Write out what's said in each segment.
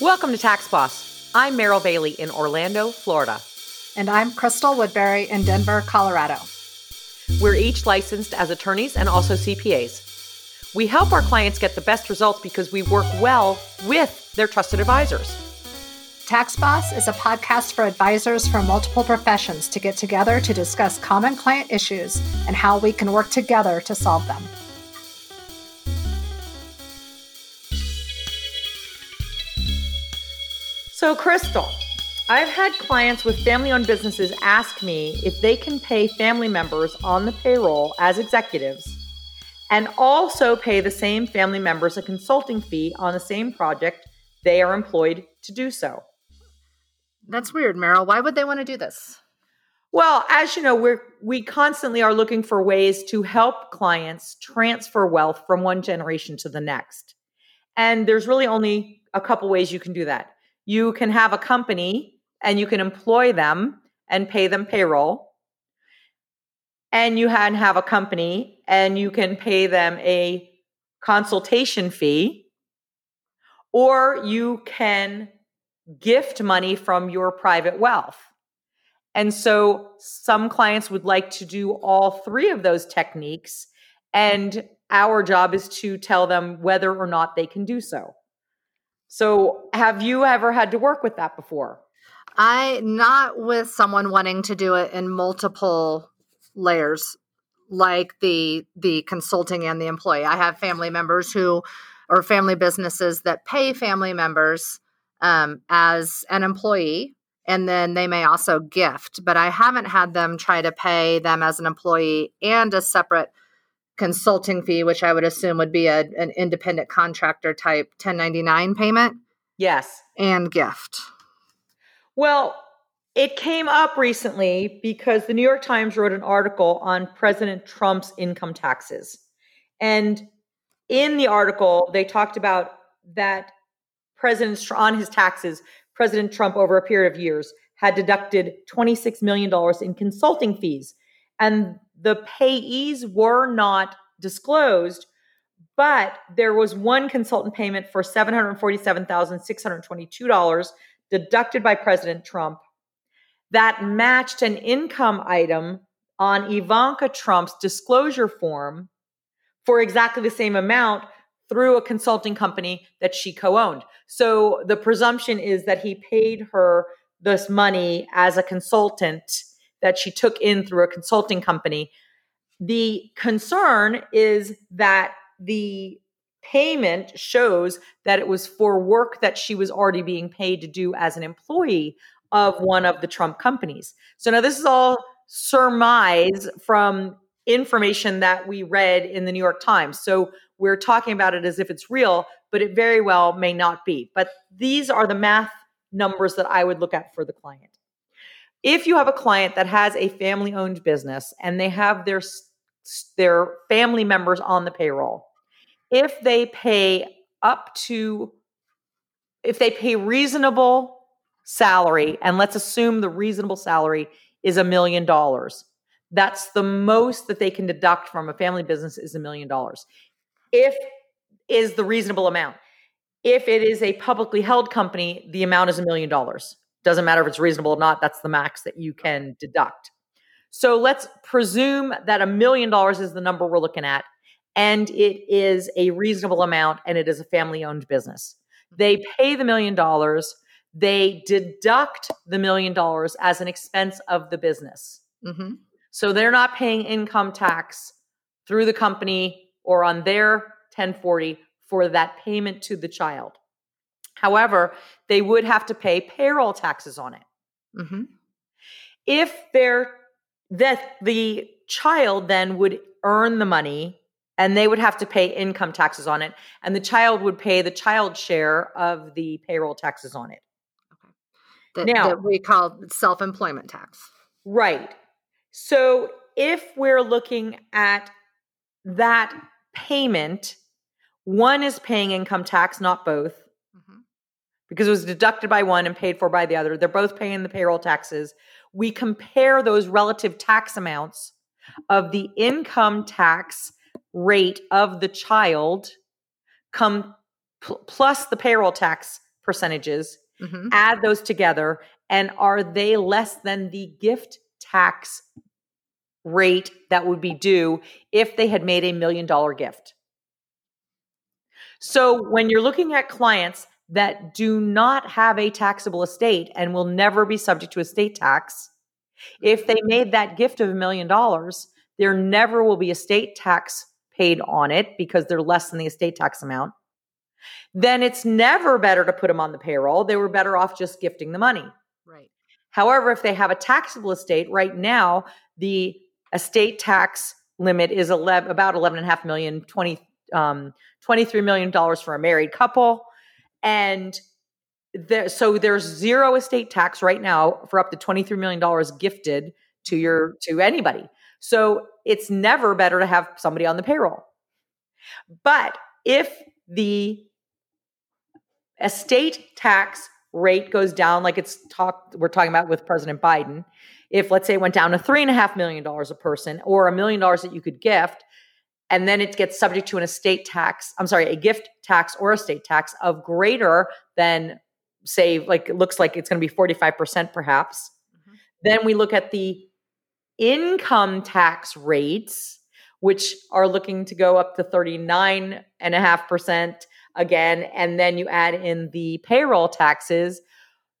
Welcome to Tax Boss. I'm Meryl Bailey in Orlando, Florida. And I'm Crystal Woodbury in Denver, Colorado. We're each licensed as attorneys and also CPAs. We help our clients get the best results because we work well with their trusted advisors. Tax Boss is a podcast for advisors from multiple professions to get together to discuss common client issues and how we can work together to solve them. So, Crystal, I've had clients with family owned businesses ask me if they can pay family members on the payroll as executives and also pay the same family members a consulting fee on the same project they are employed to do so. That's weird, Meryl. Why would they want to do this? Well, as you know, we're we constantly are looking for ways to help clients transfer wealth from one generation to the next. And there's really only a couple ways you can do that you can have a company and you can employ them and pay them payroll. And you can have a company and you can pay them a consultation fee. Or you can gift money from your private wealth. And so some clients would like to do all three of those techniques. And our job is to tell them whether or not they can do so. So, have you ever had to work with that before? I not with someone wanting to do it in multiple layers like the the consulting and the employee. I have family members who or family businesses that pay family members um, as an employee and then they may also gift, but I haven't had them try to pay them as an employee and a separate consulting fee, which I would assume would be a, an independent contractor type 1099 payment. Yes. And gift. Well, it came up recently because the New York Times wrote an article on President Trump's income taxes. And in the article, they talked about that President on his taxes, President Trump over a period of years had deducted $26 million in consulting fees. And the payees were not disclosed, but there was one consultant payment for $747,622 deducted by President Trump that matched an income item on Ivanka Trump's disclosure form for exactly the same amount through a consulting company that she co owned. So the presumption is that he paid her this money as a consultant that she took in through a consulting company. The concern is that the payment shows that it was for work that she was already being paid to do as an employee of one of the Trump companies. So now this is all surmise from information that we read in the New York Times. So we're talking about it as if it's real, but it very well may not be. But these are the math numbers that I would look at for the client if you have a client that has a family owned business and they have their their family members on the payroll if they pay up to if they pay reasonable salary and let's assume the reasonable salary is a million dollars that's the most that they can deduct from a family business is a million dollars. If is the reasonable amount. If it is a publicly held company the amount is a million dollars doesn't matter if it's reasonable or not, that's the max that you can deduct. So let's presume that a million dollars is the number we're looking at, and it is a reasonable amount, and it is a family owned business. They pay the million dollars, they deduct the million dollars as an expense of the business. Mm-hmm. So they're not paying income tax through the company or on their 1040 for that payment to the child. However, they would have to pay payroll taxes on it. Mm-hmm. If they're that the child then would earn the money and they would have to pay income taxes on it, and the child would pay the child share of the payroll taxes on it. Okay. That, now, that we call self employment tax. Right. So if we're looking at that payment, one is paying income tax, not both because it was deducted by one and paid for by the other. They're both paying the payroll taxes. We compare those relative tax amounts of the income tax rate of the child come pl- plus the payroll tax percentages, Mhm. add those together, and are they less than the gift tax rate that would be due if they had made a million dollar gift? So when you're looking at clients that do not have a taxable estate and will never be subject to estate tax, if they made that gift of a million dollars, there never will be estate tax paid on it because they're less than the estate tax amount. Then it's never better to put them on the payroll. They were better off just gifting the money. Right. However, if they have a taxable estate, right now the estate tax limit is 11, about 11.5 million, 20, um, $23 million for a married couple. And there, so there's zero estate tax right now for up to $23 million gifted to your to anybody. So it's never better to have somebody on the payroll. But if the estate tax rate goes down, like it's talked, we're talking about with President Biden, if let's say it went down to three and a half million dollars a person or a million dollars that you could gift, and then it gets subject to an estate tax, I'm sorry, a gift tax or estate tax of greater than say like it looks like it's going to be 45% perhaps. Mhm. Then we look at the income tax rates, which are looking to go up to 39.5% again. And then you add in the payroll taxes.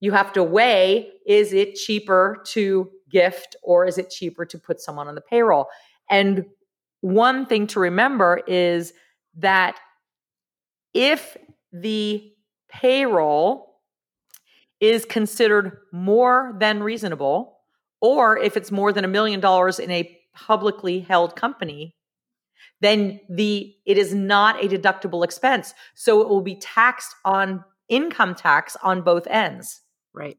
You have to weigh is it cheaper to gift or is it cheaper to put someone on the payroll? And one thing to remember is that if the payroll is considered more than reasonable, or if it's more than a million dollars in a publicly held company, then the it is not a deductible expense. So it will be taxed on income tax on both ends. Right.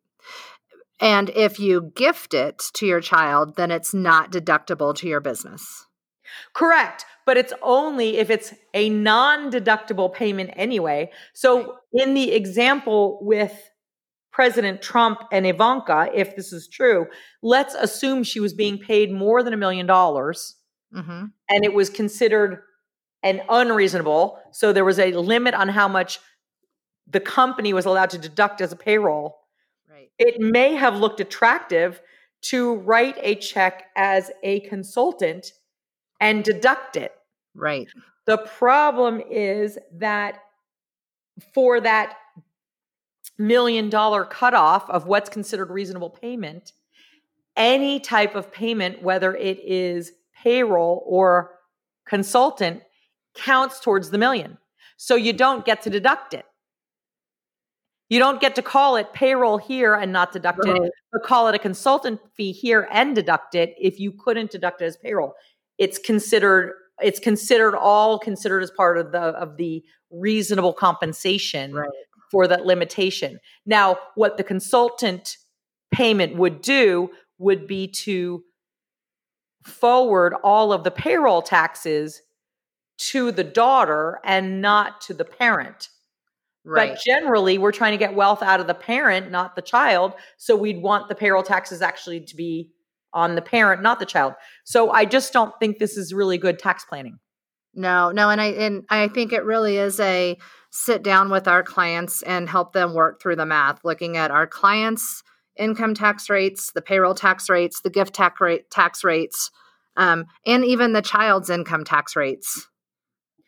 And if you gift it to your child, then it's not deductible to your business. Correct. But it's only if it's a non deductible payment anyway. So, in the example with President Trump and Ivanka, if this is true, let's assume she was being paid more than a million dollars Mm-hmm. and it was considered an unreasonable. So, there was a limit on how much the company was allowed to deduct as a payroll. Right. It may have looked attractive to write a check as a consultant and deduct it. Right. The problem is that for that million dollar cutoff of what's considered reasonable payment, any type of payment, whether it is payroll or consultant, counts towards the million. So you don't get to deduct it. You don't get to call it payroll here and not deduct it, but call it a consultant fee here and deduct it if you couldn't deduct it as payroll. It's considered it's considered all considered as part of the of the reasonable compensation Right. for that limitation. Now, what the consultant payment would do would be to forward all of the payroll taxes to the daughter and not to the parent. Right. But generally, we're trying to get wealth out of the parent, not the child. So we'd want the payroll taxes actually to be on the parent, not the child. So I just don't think this is really good tax planning. No, no, and I and I think it really is a sit down with our clients and help them work through the math, looking at our clients' income tax rates, the payroll tax rates, the gift tax rate tax rates, um, and even the child's income tax rates,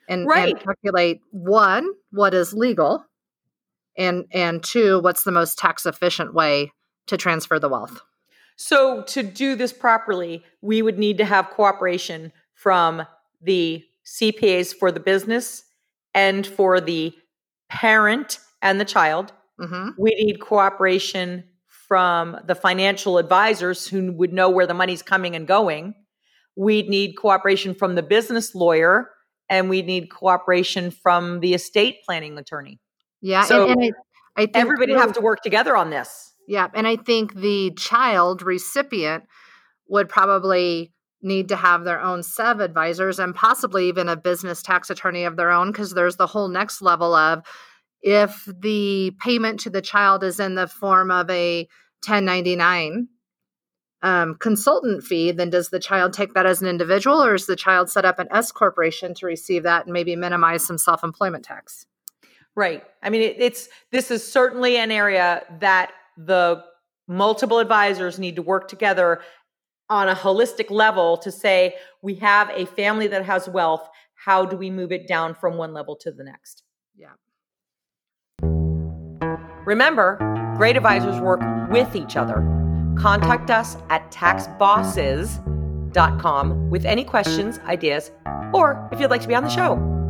and, Right. and calculate one what is legal, and and two what's the most tax efficient way to transfer the wealth. So to do this properly, we would need to have cooperation from the CPAs for the business and for the parent and the child. hmm We need cooperation from the financial advisors who would know where the money's coming and going. We'd need cooperation from the business lawyer and we need cooperation from the estate planning attorney. Yeah, So and, and I, I think Everybody have to work together on this. Yeah, and I think the child recipient would probably need to have their own SEV advisors and possibly even a business tax attorney of their own because there's the whole next level of if the payment to the child is in the form of a 1099 um, consultant fee, then does the child take that as an individual or is the child set up an S corporation to receive that and maybe minimize some self employment tax? Right. I mean, it, it's this is certainly an area that the multiple advisors need to work together on a holistic level to say we have a family that has wealth. How do we move it down from one level to the next? Yeah. Remember, great advisors work with each other. Contact us at taxbosses.com with any questions, ideas, or if you'd like to be on the show.